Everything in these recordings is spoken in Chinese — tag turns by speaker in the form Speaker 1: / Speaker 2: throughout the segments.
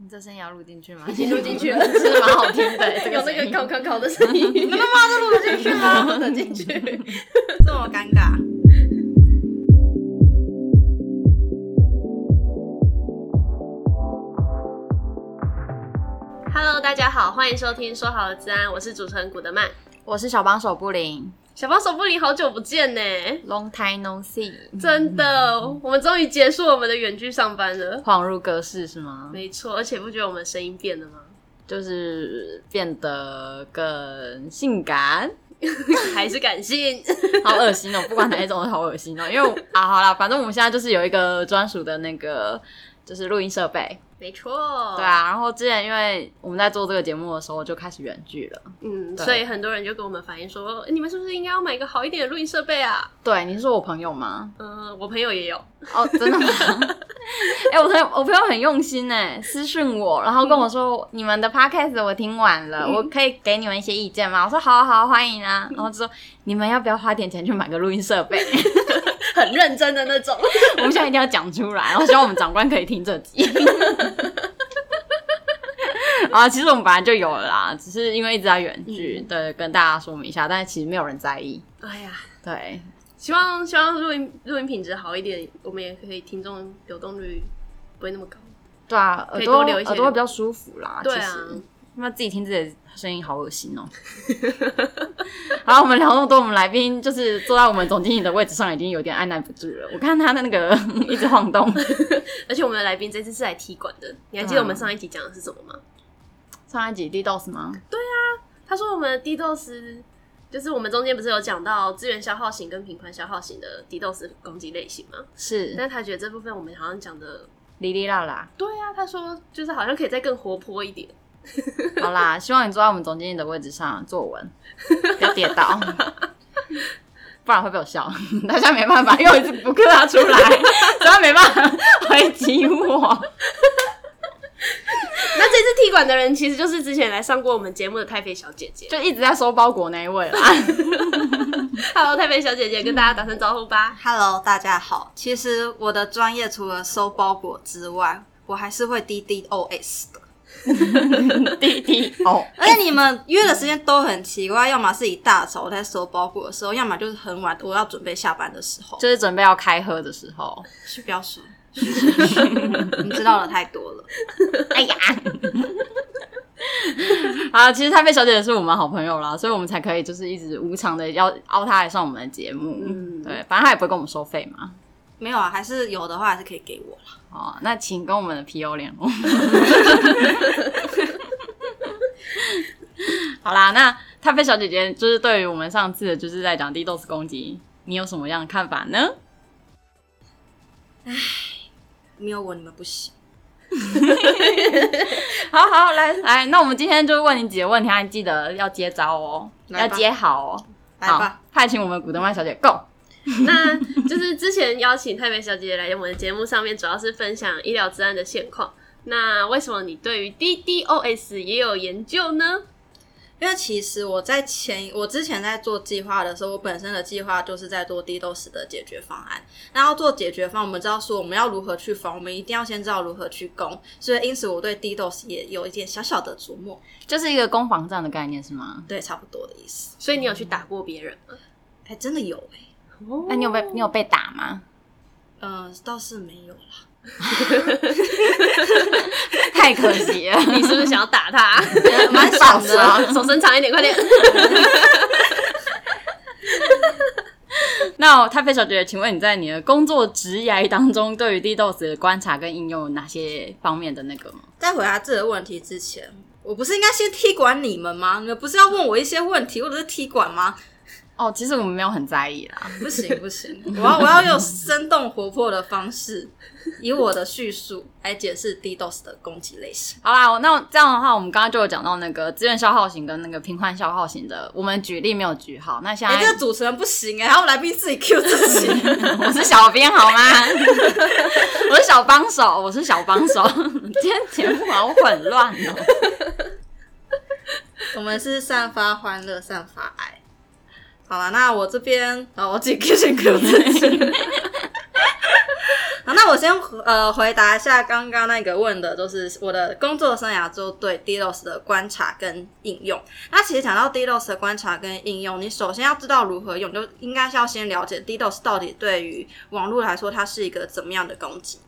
Speaker 1: 你这声音要录进去吗？
Speaker 2: 已经录进去了，
Speaker 1: 其实蛮好听的，这个
Speaker 2: 有那个烤烤烤的声音。
Speaker 1: 真的吗？这录进去吗？
Speaker 2: 录得进去，
Speaker 3: 这么尴尬。
Speaker 2: Hello，大家好，欢迎收听说好的治安，我是主持人古德曼，
Speaker 1: 我是小帮手布林。
Speaker 2: 小帮手布林，好久不见呢
Speaker 1: ，Long time no see，
Speaker 2: 真的，我们终于结束我们的远距上班了，
Speaker 1: 恍如隔世是吗？
Speaker 2: 没错，而且不觉得我们声音变了吗？
Speaker 1: 就是变得更性感，
Speaker 2: 还是感性？
Speaker 1: 好恶心哦！不管哪一种都好恶心哦。因为啊，好啦，反正我们现在就是有一个专属的那个，就是录音设备。
Speaker 2: 没错，
Speaker 1: 对啊，然后之前因为我们在做这个节目的时候就开始远距了，
Speaker 2: 嗯，所以很多人就跟我们反映说，你们是不是应该要买一个好一点的录音设备啊？
Speaker 1: 对，你是说我朋友吗？
Speaker 2: 嗯、呃，我朋友也有。
Speaker 1: 哦，真的吗？哎、欸，我朋友我朋友很用心哎，私讯我，然后跟我说、嗯、你们的 podcast 我听完了、嗯，我可以给你们一些意见吗？我说好啊好啊，欢迎啊。然后就说你们要不要花点钱去买个录音设备？
Speaker 2: 很认真的那种，
Speaker 1: 我们现在一定要讲出来，然后希望我们长官可以听这集。啊，其实我们本来就有了啦，只是因为一直在远距、嗯，对，跟大家说明一下，但是其实没有人在意。
Speaker 2: 哎呀，
Speaker 1: 对，
Speaker 2: 希望希望录音录音品质好一点，我们也可以听众流动率不会那么高。
Speaker 1: 对啊，耳朵耳朵会比较舒服啦。
Speaker 2: 对啊，
Speaker 1: 那自己听自己的声音好恶心哦、喔。好，我们聊那么多，我们来宾就是坐在我们总经理的位置上，已经有点按捺不住了。我看他的那个 一直晃动，
Speaker 2: 而且我们的来宾这次是来踢馆的。你还记得我们上一集讲的是什么吗？
Speaker 1: 上一集 DDoS 吗？
Speaker 2: 对啊，他说我们的 DDoS 就是我们中间不是有讲到资源消耗型跟频宽消耗型的 DDoS 攻击类型吗？
Speaker 1: 是，
Speaker 2: 但是他觉得这部分我们好像讲的
Speaker 1: 哩哩啦啦。
Speaker 2: 对啊，他说就是好像可以再更活泼一点。
Speaker 1: 好啦，希望你坐在我们总经理的位置上坐稳，不要 跌倒，不然会被我笑。大家没办法，又一直不克他出来，所以他没办法回击我。
Speaker 2: 那这次踢馆的人其实就是之前来上过我们节目的太妃小姐姐，
Speaker 1: 就一直在收包裹那一位啦。
Speaker 2: Hello，太妃小姐姐，跟大家打声招呼吧。
Speaker 3: Hello，大家好。其实我的专业除了收包裹之外，我还是会 DDoS 的。
Speaker 1: DDoS，
Speaker 3: 而且你们约的时间都很奇怪，要么是一大早我在收包裹的时候，要么就是很晚我要准备下班的时候，
Speaker 1: 就是准备要开喝的时候。
Speaker 3: 是不要说。你知道的太多了，
Speaker 1: 哎呀！啊，其实太妃小姐姐是我们好朋友啦，所以我们才可以就是一直无偿的要邀她来上我们的节目。嗯，对，反正她也不会跟我们收费嘛。
Speaker 3: 没有啊，还是有的话还是可以给我啦。
Speaker 1: 哦，那请跟我们的 PO 联络。好啦，那太妃小姐姐就是对于我们上次就是在讲 DDoS 攻击，你有什么样的看法呢？
Speaker 3: 唉。没有我你们不行。
Speaker 1: 好好来来，那我们今天就问你几个问题，还记得要接招哦，要接好哦。
Speaker 3: 来吧，
Speaker 1: 好，派请我们古德曼小姐 Go。
Speaker 2: 那就是之前邀请太美小姐姐来我们的节目上面，主要是分享医疗治安的现况。那为什么你对于 DDoS 也有研究呢？
Speaker 3: 因为其实我在前，我之前在做计划的时候，我本身的计划就是在做 DDoS 的解决方案。那要做解决方案，我们知道说我们要如何去防，我们一定要先知道如何去攻。所以因此，我对 DDoS 也有一点小小的琢磨，
Speaker 1: 就是一个攻防战的概念，是吗？
Speaker 3: 对，差不多的意思。
Speaker 2: 所以你有去打过别人吗？
Speaker 3: 哎、欸，真的有哎、
Speaker 1: 欸。哦，那你有被你有被打吗？
Speaker 3: 嗯、呃，倒是没有啦。
Speaker 1: 太可惜了，
Speaker 2: 你是不是想要打他？
Speaker 3: 蛮爽的，
Speaker 2: 手伸长一点，快点。
Speaker 1: 那太妃小姐，请问你在你的工作职涯当中，对于 DDoS 的观察跟应用有哪些方面的那个吗？
Speaker 3: 在回答这个问题之前，我不是应该先踢馆你们吗？你们不是要问我一些问题，或者是踢馆吗？
Speaker 1: 哦，其实我们没有很在意啦。
Speaker 3: 不行 不行，我要我要用生动活泼的方式，以我的叙述来解释 DDoS 的攻击类型。
Speaker 1: 好啦，那这样的话，我们刚刚就有讲到那个资源消耗型跟那个频宽消耗型的，我们举例没有举好。那现在、欸、
Speaker 3: 这个主持人不行哎、欸，还有来宾自己 Q 自己。
Speaker 1: 我是小编好吗？我是小帮手，我是小帮手。今天节目好混乱哦。
Speaker 3: 我们是散发欢乐，散发爱。好了，那我这边，啊，我自己 Q 先 Q 自己。好，那那我先呃回答一下刚刚那个问的，就是我的工作生涯中对 DDoS 的观察跟应用。那其实讲到 DDoS 的观察跟应用，你首先要知道如何用，就应该是要先了解 DDoS 到底对于网络来说，它是一个怎么样的攻击。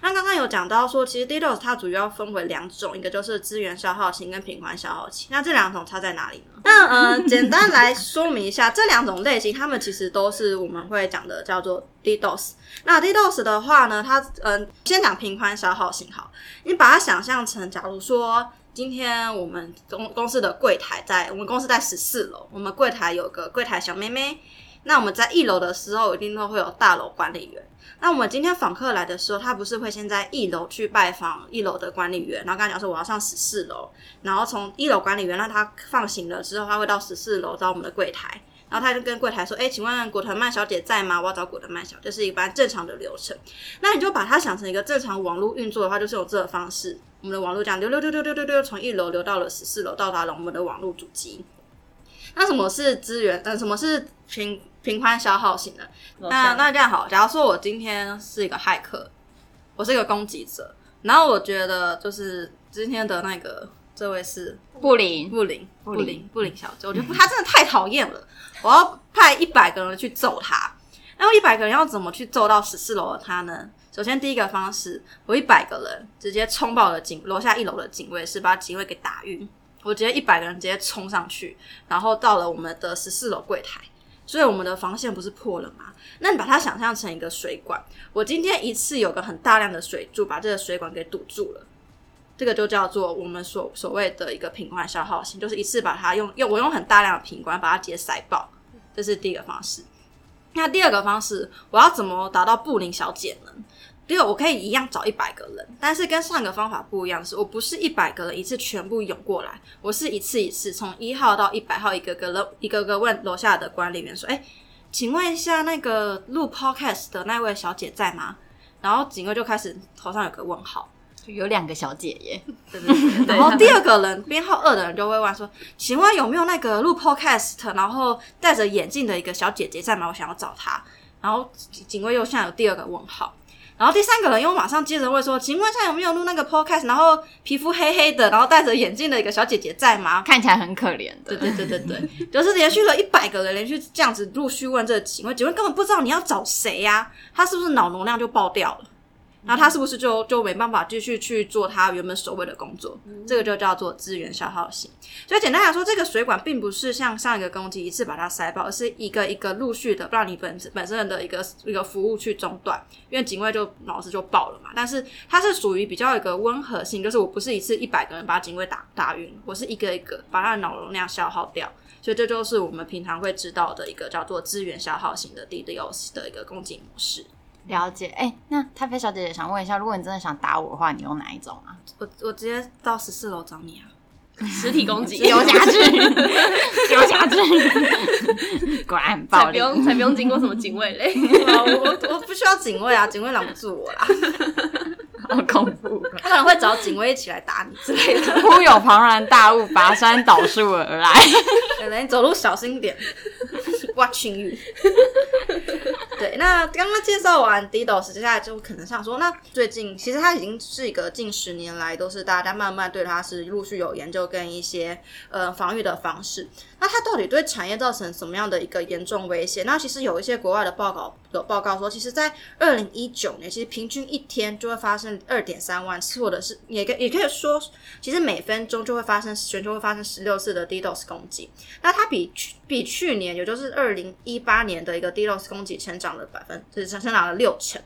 Speaker 3: 那刚刚有讲到说，其实 DDoS 它主要分为两种，一个就是资源消耗型跟频宽消耗型。那这两种差在哪里呢？那呃，简单来说明一下，这两种类型，它们其实都是我们会讲的叫做 DDoS。那 DDoS 的话呢，它嗯、先讲频宽消耗型好，你把它想象成，假如说今天我们公公司的柜台在我们公司在十四楼，我们柜台有个柜台小妹妹，那我们在一楼的时候，一定都会有大楼管理员。那我们今天访客来的时候，他不是会先在一楼去拜访一楼的管理员，然后跟他讲说我要上十四楼，然后从一楼管理员让他放行了之后，他会到十四楼找我们的柜台，然后他就跟柜台说：“哎，请问果藤曼小姐在吗？我要找果藤曼小姐。”这是一般正常的流程。那你就把它想成一个正常网络运作的话，就是用这个方式，我们的网络这样流流流流流流流，从一楼流到了十四楼，到达了我们的网络主机。那什么是资源？嗯，什么是平平宽消耗型的？那那这样好，假如说我今天是一个骇客，我是一个攻击者，然后我觉得就是今天的那个这位是
Speaker 1: 布林
Speaker 3: 布林布林布林小姐，我觉得他真的太讨厌了，我要派一百个人去揍他。那我一百个人要怎么去揍到十四楼的他呢？首先第一个方式，我一百个人直接冲爆了警楼下一楼的警卫室，把警卫给打晕。我直接一百个人直接冲上去，然后到了我们的十四楼柜台，所以我们的防线不是破了吗？那你把它想象成一个水管，我今天一次有个很大量的水柱把这个水管给堵住了，这个就叫做我们所所谓的一个品管消耗型，就是一次把它用用我用很大量的品管把它直接塞爆，这是第一个方式。那第二个方式，我要怎么达到布林小姐呢？第二，我可以一样找一百个人，但是跟上个方法不一样的，是我不是一百个人一次全部涌过来，我是一次一次从一号到一百号一个个楼一个个问楼下的管理员说：“哎，请问一下那个录 podcast 的那位小姐在吗？”然后警卫就开始头上有个问号，
Speaker 1: 有两个小姐耶，
Speaker 3: 对对对。然后第二个人编号二的人就会问说：“请问有没有那个录 podcast 然后戴着眼镜的一个小姐姐在吗？我想要找她。”然后警卫又现在有第二个问号。然后第三个人又马上接着问说：“请问一下有没有录那个 podcast？然后皮肤黑黑的，然后戴着眼镜的一个小姐姐在吗？
Speaker 1: 看起来很可怜的。”
Speaker 3: 对对对对对，就是连续了一百个人连续这样子陆续问这个请问，请问根本不知道你要找谁呀、啊，他是不是脑容量就爆掉了？那他是不是就就没办法继续去做他原本所谓的工作？嗯、这个就叫做资源消耗型。所以简单来说，这个水管并不是像上一个攻击一次把它塞爆，而是一个一个陆续的让你本本身的一个一个服务去中断，因为警卫就脑子就爆了嘛。但是它是属于比较一个温和性，就是我不是一次一百个人把警卫打打晕，我是一个一个把他的脑容量消耗掉。所以这就是我们平常会知道的一个叫做资源消耗型的 DDoS 的一个攻击模式。
Speaker 1: 了解，哎、欸，那太妃小姐姐想问一下，如果你真的想打我的话，你用哪一种啊？
Speaker 3: 我我直接到十四楼找你啊！
Speaker 2: 实体攻击，
Speaker 1: 丢下去，丢下去，果然很暴力，
Speaker 2: 才不用，才不用经过什么警卫嘞！
Speaker 3: 我我不需要警卫啊，警卫拦不住我啦，
Speaker 1: 好恐怖！
Speaker 3: 他可能会找警卫一起来打你之类的。
Speaker 1: 忽有庞然大物拔山倒树而来，
Speaker 3: 可能你走路小心点，Watching you。对，那刚刚介绍完 DDoS，接下来就可能想说，那最近其实它已经是一个近十年来都是大家慢慢对它是陆续有研究跟一些呃防御的方式。那它到底对产业造成什么样的一个严重威胁？那其实有一些国外的报告有报告说，其实，在二零一九年，其实平均一天就会发生二点三万次，或者是也可也可以说，其实每分钟就会发生全球会发生十六次的 DDoS 攻击。那它比去比去年，也就是二二零一八年的一个 DDoS 攻击成长了百分，就是成长了六成。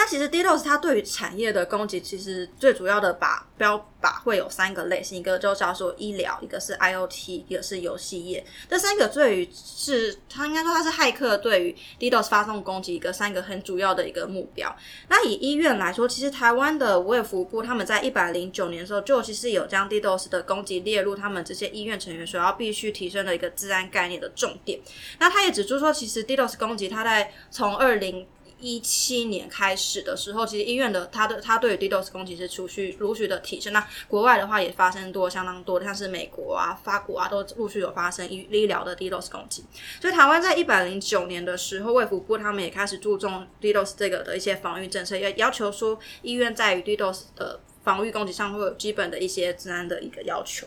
Speaker 3: 那其实 DDoS 它对于产业的攻击，其实最主要的把标靶会有三个类型，一个就叫做医疗，一个是 IoT，一个是游戏业。这三个对于是它应该说它是骇客对于 DDoS 发动攻击一个三个很主要的一个目标。那以医院来说，其实台湾的卫福部他们在一百零九年的时候就其实有将 DDoS 的攻击列入他们这些医院成员所要必须提升的一个治安概念的重点。那他也指出说，其实 DDoS 攻击它在从二零一七年开始的时候，其实医院的他的他对于 DDoS 攻击是持续陆续的提升。那国外的话也发生多相当多的，像是美国啊、法国啊，都陆续有发生医医疗的 DDoS 攻击。所以台湾在一百零九年的时候，卫福部他们也开始注重 DDoS 这个的一些防御政策，也要求说医院在于 DDoS 的防御攻击上会有基本的一些治安的一个要求。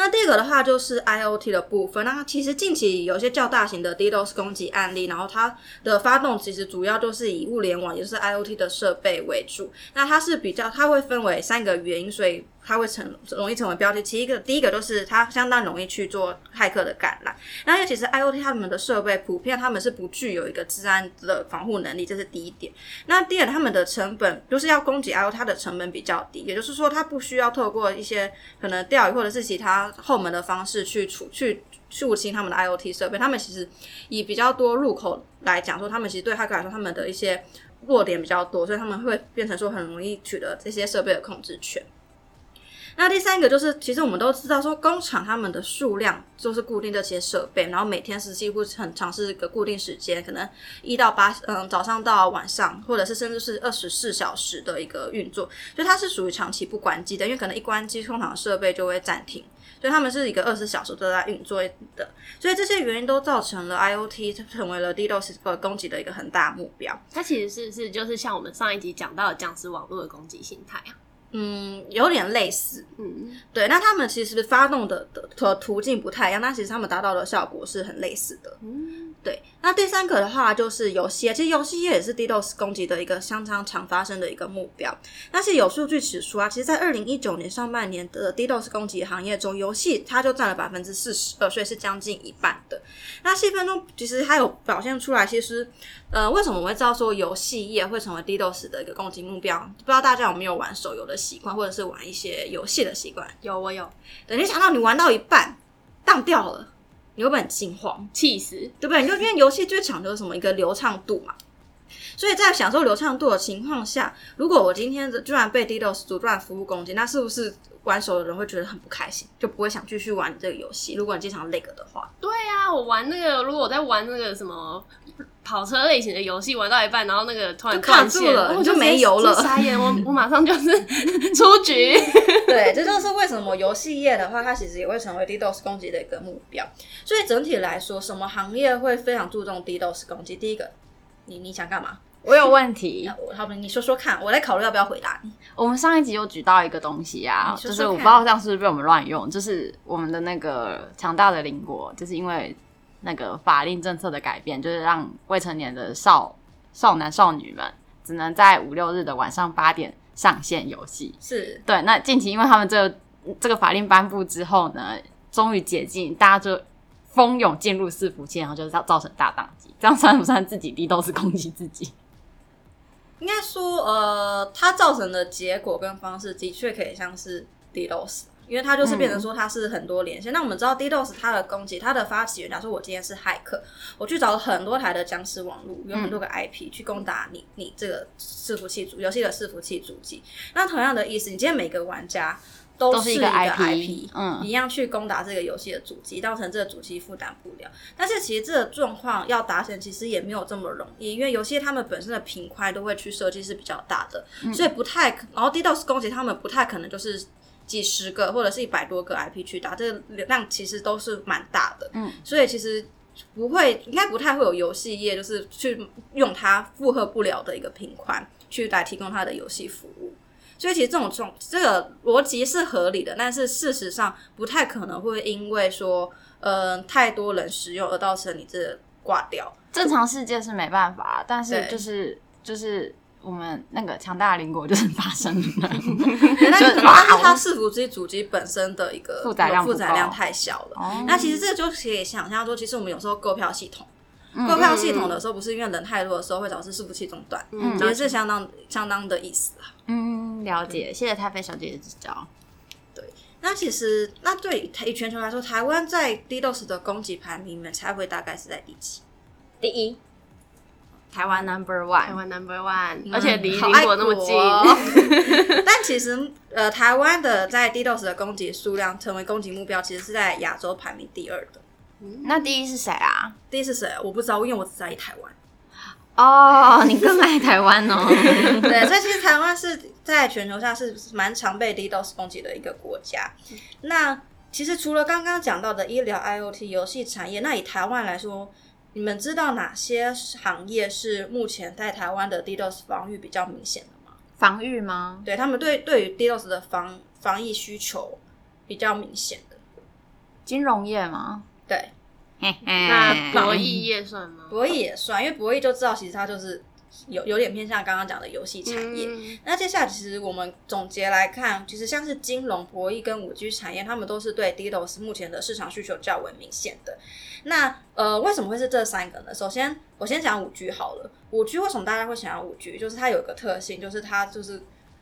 Speaker 3: 那第二个的话就是 IoT 的部分。那其实近期有些较大型的 DDoS 攻击案例，然后它的发动其实主要就是以物联网，也就是 IoT 的设备为主。那它是比较，它会分为三个原因，所以。它会成容易成为标题。其一个第一个就是它相当容易去做骇客的感染。然后其实 IoT 他们的设备普遍他们是不具有一个治安的防护能力，这是第一点。那第二，他们的成本就是要攻击 IoT，它的成本比较低，也就是说它不需要透过一些可能钓鱼或者是其他后门的方式去处去入侵他们的 IoT 设备。他们其实以比较多入口来讲说，他们其实对骇客来说，他们的一些弱点比较多，所以他们会变成说很容易取得这些设备的控制权。那第三个就是，其实我们都知道，说工厂他们的数量就是固定这些设备，然后每天是几乎很长，是一个固定时间，可能一到八，嗯，早上到晚上，或者是甚至是二十四小时的一个运作，就它是属于长期不关机的，因为可能一关机，工厂设备就会暂停，所以他们是一个二十四小时都在运作的，所以这些原因都造成了 IoT 成为了 DDoS 攻击的一个很大目标。
Speaker 2: 它其实是是就是像我们上一集讲到的僵尸网络的攻击形态啊。
Speaker 3: 嗯，有点类似，嗯，对。那他们其实发动的的途径不太一样，但其实他们达到的效果是很类似的，嗯，对。那第三个的话就是游戏，其实游戏业也是 DDoS 攻击的一个相当常发生的一个目标。但是有数据指出啊，其实，在二零一九年上半年的 DDoS 攻击行业中，游戏它就占了百分之四十二，所以是将近一半的。那细分中其实还有表现出来，其实。呃，为什么我会知道说游戏业会成为 DDoS 的一个攻击目标？不知道大家有没有玩手游的习惯，或者是玩一些游戏的习惯？
Speaker 2: 有，我有。
Speaker 3: 等你想到你玩到一半，当掉了，你会不会很心慌？
Speaker 2: 气死，
Speaker 3: 对不对？你就因为游戏最讲究什么一个流畅度嘛。所以在享受流畅度的情况下，如果我今天居然被 DDoS 阻断服务攻击，那是不是玩手游的人会觉得很不开心，就不会想继续玩这个游戏？如果你经常 lag 的话，
Speaker 2: 对啊，我玩那个，如果我在玩那个什么。跑车类型的游戏玩到一半，然后那个突然卡住了，我就没油了，傻眼！我 我马上就是 出局。
Speaker 3: 对，这就是为什么游戏业的话，它其实也会成为 DDoS 攻击的一个目标。所以整体来说，什么行业会非常注重 DDoS 攻击？第一个，你你想干嘛？
Speaker 1: 我有问题。
Speaker 3: 好，你说说看，我来考虑要不要回答你。
Speaker 1: 我们上一集有举到一个东西啊，说说就是我不知道这样是不是被我们乱用，就是我们的那个强大的邻国，就是因为。那个法令政策的改变，就是让未成年的少少男少女们只能在五六日的晚上八点上线游戏。
Speaker 3: 是
Speaker 1: 对。那近期因为他们这个这个法令颁布之后呢，终于解禁，大家就蜂拥进入伺服器，然后就造造成大宕机。这样算不算自己 DDoS 攻击自己？
Speaker 3: 应该说，呃，它造成的结果跟方式的确可以像是 DDoS。因为它就是变成说它是很多连线，嗯、那我们知道 DDoS 它的攻击，它的发起源，假如说我今天是骇客，我去找了很多台的僵尸网络，有很多个 IP 去攻打你，你这个伺服器主游戏的伺服器主机。那同样的意思，你今天每个玩家都是一个 IP，嗯，一样去攻打这个游戏的主机，造成这个主机负担不了。但是其实这个状况要达成，其实也没有这么容易，因为游戏他们本身的平宽都会去设计是比较大的，嗯、所以不太，然后 DDoS 攻击他们不太可能就是。几十个或者是一百多个 IP 去打，这个流量其实都是蛮大的，嗯，所以其实不会，应该不太会有游戏业就是去用它负荷不了的一个频宽去来提供它的游戏服务，所以其实这种种这个逻辑是合理的，但是事实上不太可能会因为说，呃，太多人使用而造成你这挂掉。
Speaker 1: 正常世界是没办法，但是就是就是。我们那个强大的邻国就是发生了，
Speaker 3: 那可能是它伺服器主机本身的一个
Speaker 1: 负载量
Speaker 3: 负载量太小了。哦、那其实这个就可以想象说，其实我们有时候购票系统，嗯、购票系统的时候不是因为人太多的时候会导致伺服器中断，嗯，也是相当相当的意思啊。
Speaker 1: 嗯，了解，谢谢太妃小姐姐指教。
Speaker 3: 对，那其实那对以全球来说，台湾在 DDoS 的攻击排名里面，才会大概是在第几？
Speaker 1: 第一。台湾 number one，
Speaker 2: 台湾 number one，而且离邻国那么近。
Speaker 3: 但其实，呃，台湾的在 DDoS 的攻击数量成为攻击目标，其实是在亚洲排名第二的。
Speaker 1: 嗯、那第一是谁啊？
Speaker 3: 第一是谁？我不知道，因为我只在意台湾。
Speaker 1: 哦，你更爱台湾哦。
Speaker 3: 对，所以其实台湾是在全球上是蛮常被 DDoS 攻击的一个国家。那其实除了刚刚讲到的医疗、IoT、游戏产业，那以台湾来说，你们知道哪些行业是目前在台湾的 DDoS 防御比较明显的吗？
Speaker 1: 防御吗？
Speaker 3: 对，他们对对于 DDoS 的防防疫需求比较明显的，
Speaker 1: 金融业吗？
Speaker 3: 对，
Speaker 2: 那博弈业算吗？
Speaker 3: 博弈也算，因为博弈就知道，其实它就是。有有点偏向刚刚讲的游戏产业。嗯、那接下来，其实我们总结来看，其实像是金融、博弈跟五 G 产业，他们都是对 DDoS 目前的市场需求较为明显的。那呃，为什么会是这三个呢？首先，我先讲五 G 好了。五 G 为什么大家会想要五 G？就是它有一个特性，就是它就是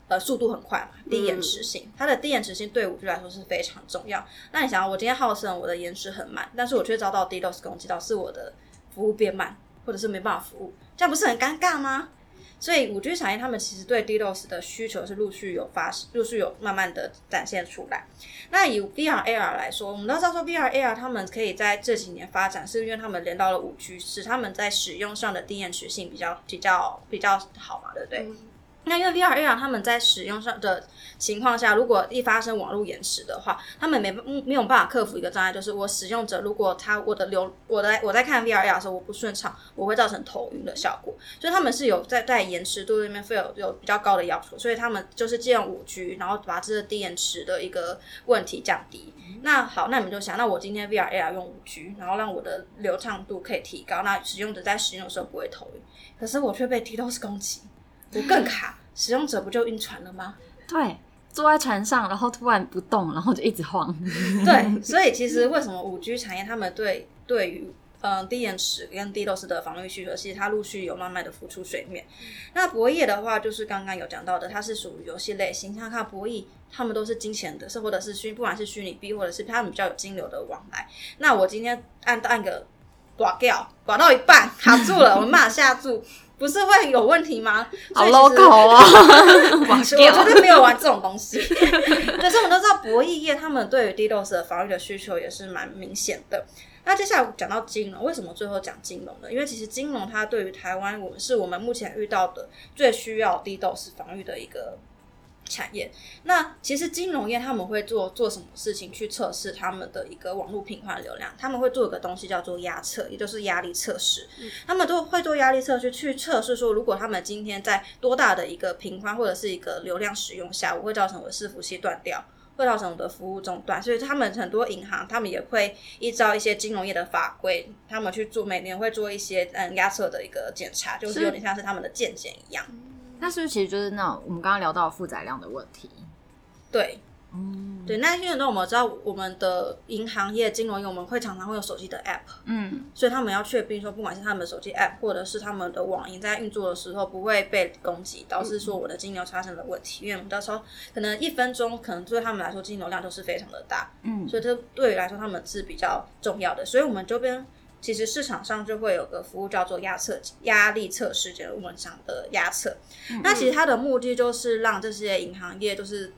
Speaker 3: 呃速度很快嘛，低延迟性。嗯、它的低延迟性对五 G 来说是非常重要。那你想，我今天号称我的延迟很慢，但是我却遭到 DDoS 攻击，导致我的服务变慢，或者是没办法服务。这样不是很尴尬吗？所以五 G 产业他们其实对 DDoS 的需求是陆续有发，陆续有慢慢的展现出来。那以 VR AR 来说，我们都知道说 VR AR 他们可以在这几年发展，是因为他们连到了五 G，使他们在使用上的低延迟性比较比较比较好嘛，对不对？嗯那因为 VR AR 他们在使用上的情况下，如果一发生网络延迟的话，他们没没有办法克服一个障碍，就是我使用者如果他我的流我的我在看 VR AR 的时候我不顺畅，我会造成头晕的效果。所以他们是有在在延迟度那边会有有比较高的要求，所以他们就是借用五 G，然后把这个低延迟的一个问题降低。那好，那你们就想，那我今天 VR AR 用五 G，然后让我的流畅度可以提高，那使用者在使用的时候不会头晕，可是我却被 DDoS 攻击。我更卡，使用者不就晕船了吗？
Speaker 1: 对，坐在船上，然后突然不动，然后就一直晃。
Speaker 3: 对，所以其实为什么五 G 产业他们对对于嗯低延迟跟 DDoS 的防御需求，其实它陆续有慢慢的浮出水面。嗯、那博弈的话，就是刚刚有讲到的，它是属于游戏类型，像看博弈，他们都是金钱的，是或者是虚，不管是虚拟币，或者是他们比较有金流的往来。那我今天按按个挂掉，挂到一半卡住了，我们马上下注。不是会有问题吗？
Speaker 1: 好 local 啊！
Speaker 3: 我绝对没有玩这种东西。可是我们都知道，博弈业他们对于 DDoS 的防御的需求也是蛮明显的。那接下来讲到金融，为什么最后讲金融呢？因为其实金融它对于台湾，我们是我们目前遇到的最需要 DDoS 防御的一个。产业，那其实金融业他们会做做什么事情去测试他们的一个网络频宽流量？他们会做一个东西叫做压测，也就是压力测试。嗯、他们都会做压力测试去测试说，如果他们今天在多大的一个频宽或者是一个流量使用下，我会造成我的伺服器断掉，会造成我的服务中断。所以他们很多银行，他们也会依照一些金融业的法规，他们去做每年会做一些嗯压测的一个检查，就是有点像是他们的健检一样。
Speaker 1: 那是不是其实就是那种我们刚刚聊到的负载量的问题？
Speaker 3: 对，嗯，对。那因为那，我们知道我们的银行业、金融业，我们会常常会有手机的 App，嗯，所以他们要确定说，不管是他们的手机 App 或者是他们的网银在运作的时候不会被攻击，导致说我的金流发生了问题。嗯、因为我们到时候可能一分钟，可能对他们来说金流量都是非常的大，嗯，所以这对于来说他们是比较重要的。所以我们这边。其实市场上就会有个服务叫做压测压力测试，就是我们讲的压测。嗯、那其实它的目的就是让这些银行业就是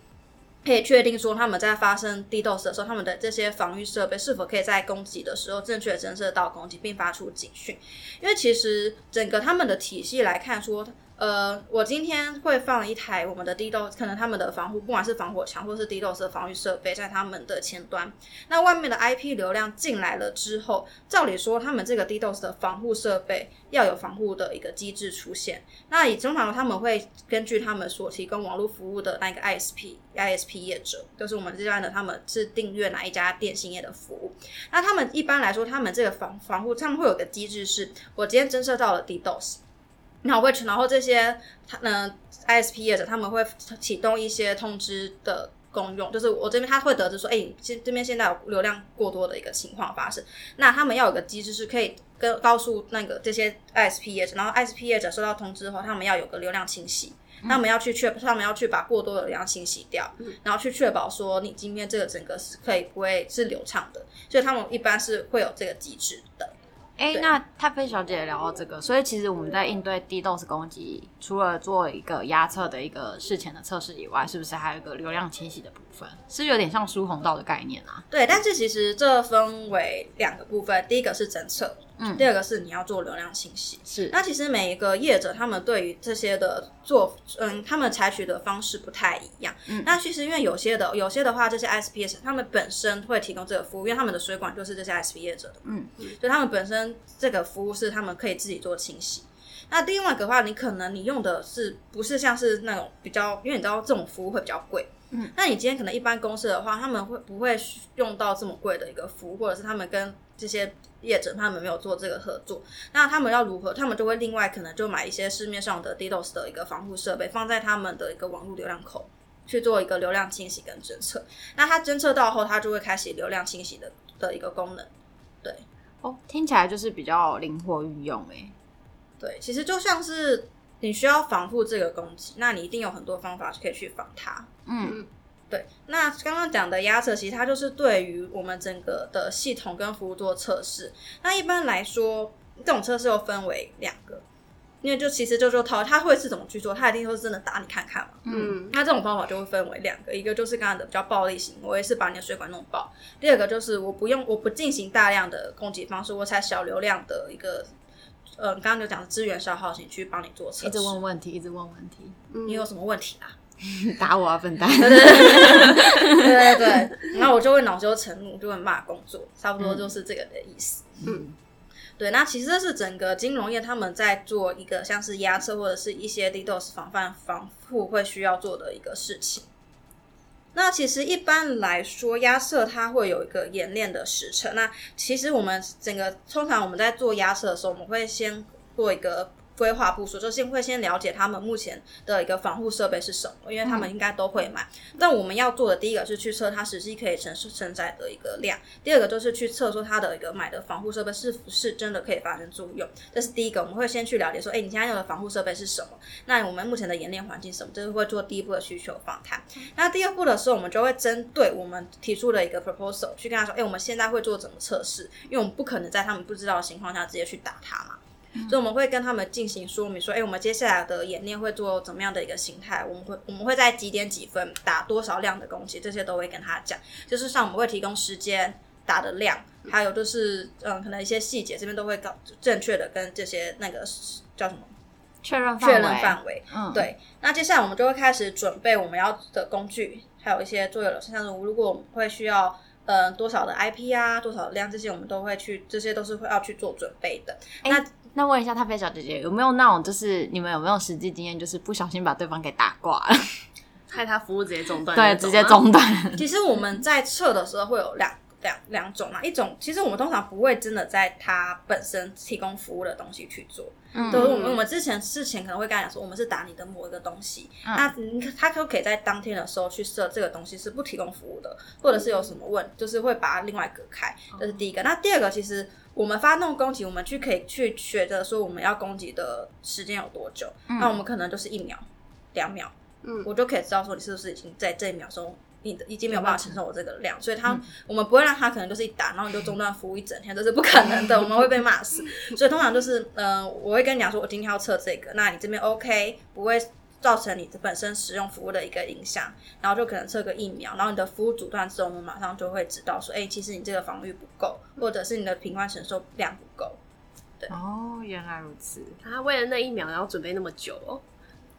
Speaker 3: 可以确定说他们在发生 DDoS 的时候，他们的这些防御设备是否可以在攻击的时候正确侦测到攻击并发出警讯。因为其实整个他们的体系来看说。呃，我今天会放一台我们的 DDoS，可能他们的防护，不管是防火墙或是 DDoS 的防御设备，在他们的前端。那外面的 IP 流量进来了之后，照理说他们这个 DDoS 的防护设备要有防护的一个机制出现。那以通常他们会根据他们所提供网络服务的那个 ISP、ISP 业者，就是我们这边的，他们是订阅哪一家电信业的服务。那他们一般来说，他们这个防防护，他们会有个机制是，我今天侦测到了 DDoS。然后会，然后这些他呢 ISP 业者他们会启动一些通知的功用，就是我这边他会得知说，哎，现这边现在有流量过多的一个情况发生，那他们要有个机制是可以跟告诉那个这些 ISP 业者，然后 ISP 业者收到通知后，他们要有个流量清洗，他们要去确，他们要去把过多的流量清洗掉，然后去确保说你今天这个整个是可以不会是流畅的，所以他们一般是会有这个机制的。
Speaker 1: 哎，那太妃小姐也聊到这个，所以其实我们在应对 DDoS 攻击，除了做一个压测的一个事前的测试以外，是不是还有一个流量清洗的部分？是有点像疏洪道的概念啊？
Speaker 3: 对，但是其实这分为两个部分，第一个是侦测，
Speaker 1: 嗯，
Speaker 3: 第二个是你要做流量清洗。
Speaker 1: 是，
Speaker 3: 那其实每一个业者他们对于这些的做，嗯，他们采取的方式不太一样。嗯，那其实因为有些的，有些的话，这些 ISP 他们本身会提供这个服务，因为他们的水管就是这些 ISP 业者的，嗯，所以他们本身这个服务是他们可以自己做清洗。那另外一个的话，你可能你用的是不是像是那种比较，因为你知道这种服务会比较贵。嗯，那你今天可能一般公司的话，他们会不会用到这么贵的一个服务，或者是他们跟这些业者他们没有做这个合作，那他们要如何？他们就会另外可能就买一些市面上的 DDoS 的一个防护设备，放在他们的一个网络流量口去做一个流量清洗跟侦测。那它侦测到后，它就会开启流量清洗的的一个功能。对，
Speaker 1: 哦，听起来就是比较灵活运用诶。
Speaker 3: 对，其实就像是。你需要防护这个攻击，那你一定有很多方法可以去防它。嗯，对。那刚刚讲的压测，其实它就是对于我们整个的系统跟服务做测试。那一般来说，这种测试又分为两个，因为就其实就说它它会是怎么去做，他一定说是真的打你看看嘛。嗯，那这种方法就会分为两个，一个就是刚刚的比较暴力型，我也是把你的水管弄爆；第二个就是我不用，我不进行大量的攻击方式，我采小流量的一个。呃，刚刚就讲资源消耗型去帮你做测试，
Speaker 1: 一直问问题，一直问问题。
Speaker 3: 嗯、你有什么问题啊？
Speaker 1: 打我啊，笨蛋！
Speaker 3: 对对对对对，然后我就会恼羞成怒，就会骂工作，差不多就是这个的意思。嗯，对，那其实这是整个金融业他们在做一个像是压测或者是一些 DDoS 防范防护会需要做的一个事情。那其实一般来说，压色它会有一个演练的时辰。那其实我们整个通常我们在做压色的时候，我们会先做一个。规划部署就先会先了解他们目前的一个防护设备是什么，因为他们应该都会买。但我们要做的第一个是去测它实际可以承受承载的一个量，第二个就是去测说它的一个买的防护设备是不是真的可以发生作用。这是第一个，我们会先去了解说，哎，你现在用的防护设备是什么？那我们目前的演练环境什么？就是会做第一步的需求访谈。那第二步的时候，我们就会针对我们提出的一个 proposal 去跟他说，哎，我们现在会做怎么测试？因为我们不可能在他们不知道的情况下直接去打它嘛。所以我们会跟他们进行说明，说，哎，我们接下来的演练会做怎么样的一个形态？我们会我们会在几点几分打多少量的攻击？这些都会跟他讲。就是像我们会提供时间打的量，还有就是嗯，可能一些细节这边都会搞正确的跟这些那个叫什么
Speaker 1: 确认
Speaker 3: 确认范围。嗯，对。那接下来我们就会开始准备我们要的工具，还有一些作业流程，像是如果我们会需要。呃，多少的 IP 啊，多少的量，这些我们都会去，这些都是会要去做准备的。
Speaker 1: 欸、那那问一下，太妃小姐姐有没有那种，就是你们有没有实际经验，就是不小心把对方给打挂了，
Speaker 2: 害他服务直接中断？
Speaker 1: 对，直接中断。
Speaker 3: 其实我们在测的时候会有两两两种嘛，一种其实我们通常不会真的在它本身提供服务的东西去做。嗯，对，我们我们之前事前可能会跟他讲说，我们是打你的某一个东西，嗯、那他就可以在当天的时候去设这个东西是不提供服务的，或者是有什么问，就是会把它另外隔开，这是第一个。那第二个，其实我们发动攻击，我们去可以去觉得说我们要攻击的时间有多久，嗯、那我们可能就是一秒、两秒，嗯，我就可以知道说你是不是已经在这一秒钟。你的已经没有办法承受我这个量，所以他、嗯、我们不会让他可能就是一打，然后你就中断服务一整天，这是不可能的，我们会被骂死。所以通常就是，嗯、呃，我会跟你讲说，我今天要测这个，那你这边 OK，不会造成你本身使用服务的一个影响，然后就可能测个疫苗，然后你的服务阻断之后，我们马上就会知道说，哎、欸，其实你这个防御不够，或者是你的平宽承受量不够。对，
Speaker 1: 哦，原来如此。
Speaker 2: 他为了那一秒，然后准备那么久哦。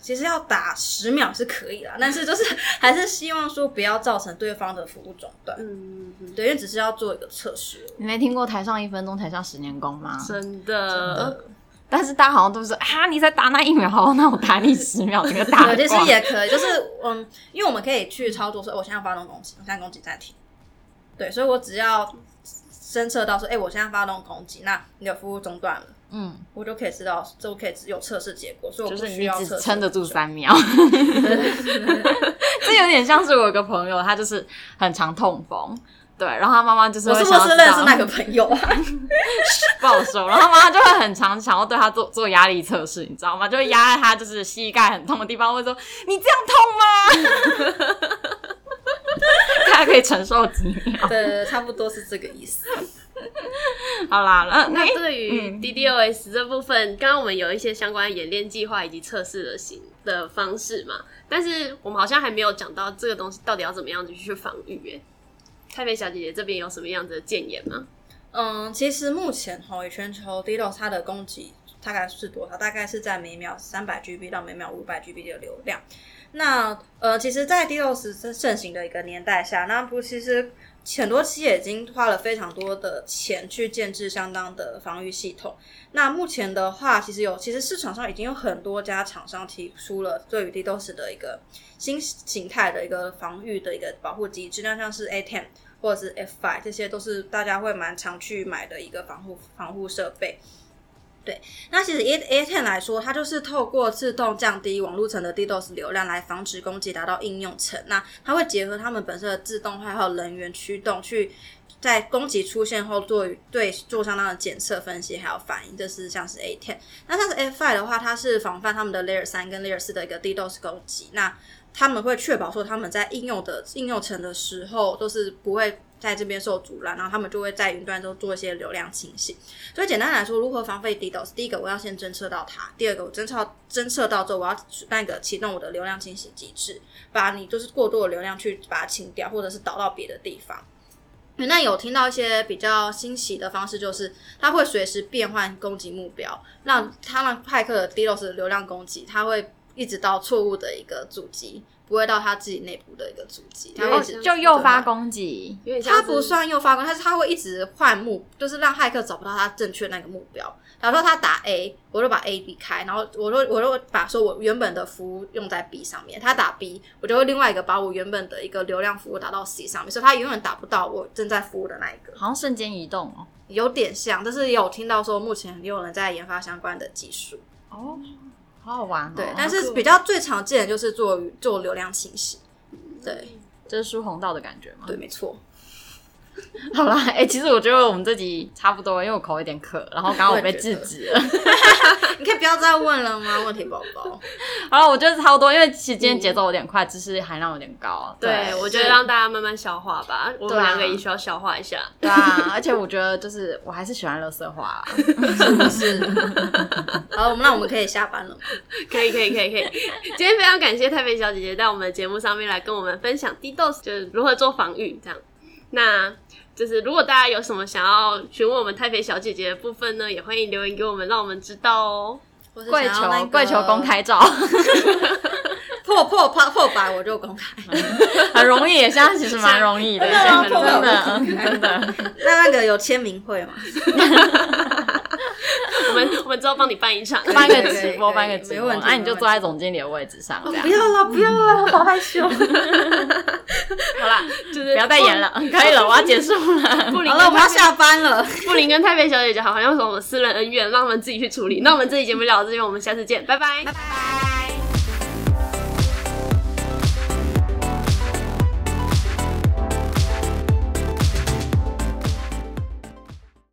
Speaker 3: 其实要打十秒是可以啦，但是就是 还是希望说不要造成对方的服务中断。嗯，对，因为只是要做一个测试。
Speaker 1: 你没听过台上一分钟，台下十年功吗？
Speaker 2: 真的。真的。
Speaker 1: 但是大家好像都是啊，你在打那一秒，好，那我打你十秒，这个打。
Speaker 3: 其实也可以，就是嗯，因为我们可以去操作说，我现在发动攻击，我现在攻击暂停。对，所以我只要侦测到说，哎，我现在发动攻击，那你的服务中断了。嗯，我就可以知道，就可以只有测试结果，所以我不需要测试，
Speaker 1: 撑得住三秒。这有点像是我有个朋友，他就是很常痛风，对，然后他妈妈就是我
Speaker 3: 是不是认识那个朋友啊？
Speaker 1: 不好说。然后妈妈就会很常想要对他做做压力测试，你知道吗？就会压在他就是膝盖很痛的地方，会说：“你这样痛吗？” 他可以承受几秒？
Speaker 3: 对，差不多是这个意思。
Speaker 1: 好啦，那
Speaker 2: 那对于 DDoS 这部分，刚刚、嗯、我们有一些相关演练计划以及测试的行的方式嘛，但是我们好像还没有讲到这个东西到底要怎么样子去防御。哎，太妃小姐姐这边有什么样子的建言吗？
Speaker 3: 嗯，其实目前哈，以全球 DDoS 它的攻击大概是多少？大概是在每秒三百 GB 到每秒五百 GB 的流量。那呃，其实，在 DDoS 盛行的一个年代下，那不其实很多企业已经花了非常多的钱去建制相当的防御系统。那目前的话，其实有，其实市场上已经有很多家厂商提出了对于 DDoS 的一个新形态的一个防御的一个保护机制，那像是 A10 或者是 F5，这些都是大家会蛮常去买的一个防护防护设备。对，那其实 A A10 来说，它就是透过自动降低网络层的 DDoS 流量来防止攻击达到应用层。那它会结合他们本身的自动化还有人员驱动，去在攻击出现后做对做相当的检测分析还有反应。这是像是 A10。那像是 F5 的话，它是防范他们的 Layer 三跟 Layer 四的一个 DDoS 攻击。那他们会确保说他们在应用的应用层的时候都是不会。在这边受阻拦，然后他们就会在云端中做一些流量清洗。所以简单来说，如何防备 DDoS？第一个，我要先侦测到它；第二个，我侦测侦测到之后，我要那个启动我的流量清洗机制，把你就是过多的流量去把它清掉，或者是导到别的地方。那有听到一些比较新奇的方式，就是它会随时变换攻击目标，让他们骇客的 DDoS 流量攻击，它会一直到错误的一个主机。不会到他自己内部的一个主机，然后一直
Speaker 1: 就诱发攻击。
Speaker 3: 他不算诱发攻击，但是他会一直换目，就是让骇客找不到他正确那个目标。假如说他打 A，我就把 A 避开，然后我就我就把说我原本的服务用在 B 上面。他打 B，我就会另外一个把我原本的一个流量服务打到 C 上面，所以他永远打不到我正在服务的那一个。
Speaker 1: 好像瞬间移动哦，
Speaker 3: 有点像，但是也有听到说目前也有人在研发相关的技术
Speaker 1: 哦。好好玩，
Speaker 3: 对，但是比较最常见的就是做做流量清洗，对，
Speaker 1: 这是疏洪道的感觉吗？
Speaker 3: 对，没错。
Speaker 1: 好啦，哎、欸，其实我觉得我们这集差不多，因为我口有点渴，然后刚刚我被制止了。
Speaker 3: 你可以不要再问了吗？问题宝宝。
Speaker 1: 好了，我觉得差不多，因为其实今天节奏有点快，知识含量有点高。
Speaker 2: 对，对我觉得让大家慢慢消化吧。我们两个也需要消化一下。
Speaker 1: 对啊，而且我觉得就是我还是喜欢乐色话啦，是不是？
Speaker 3: 好，我们那我们可以下班了吗？
Speaker 2: 可以，可以，可以，可以。今天非常感谢太平小姐姐在我们的节目上面来跟我们分享 DDoS 就是如何做防御这样。那就是如果大家有什么想要询问我们太肥小姐姐的部分呢，也欢迎留言给我们，让我们知道哦。
Speaker 1: 跪求跪求公开照，
Speaker 3: 破破破破百我就公开，
Speaker 1: 很容易，现在其实蛮容易的，真的真的真的。
Speaker 3: 那那个有签名会吗？
Speaker 2: 我们我们之后帮你办一场，
Speaker 1: 办个直播，办个直播，那你就坐在总经理的位置上，这样。
Speaker 3: 不要了，不要了，我好害羞。
Speaker 2: 好啦，就是
Speaker 1: 不要再演了，可以了，我要结束了。
Speaker 3: 布林，好了，我们要下班了。
Speaker 2: 布林跟太妃小姐姐好，好像有什么私人恩怨，让我们自己去处理。那我们这期节目聊到这边，我们下次见，拜拜，拜拜。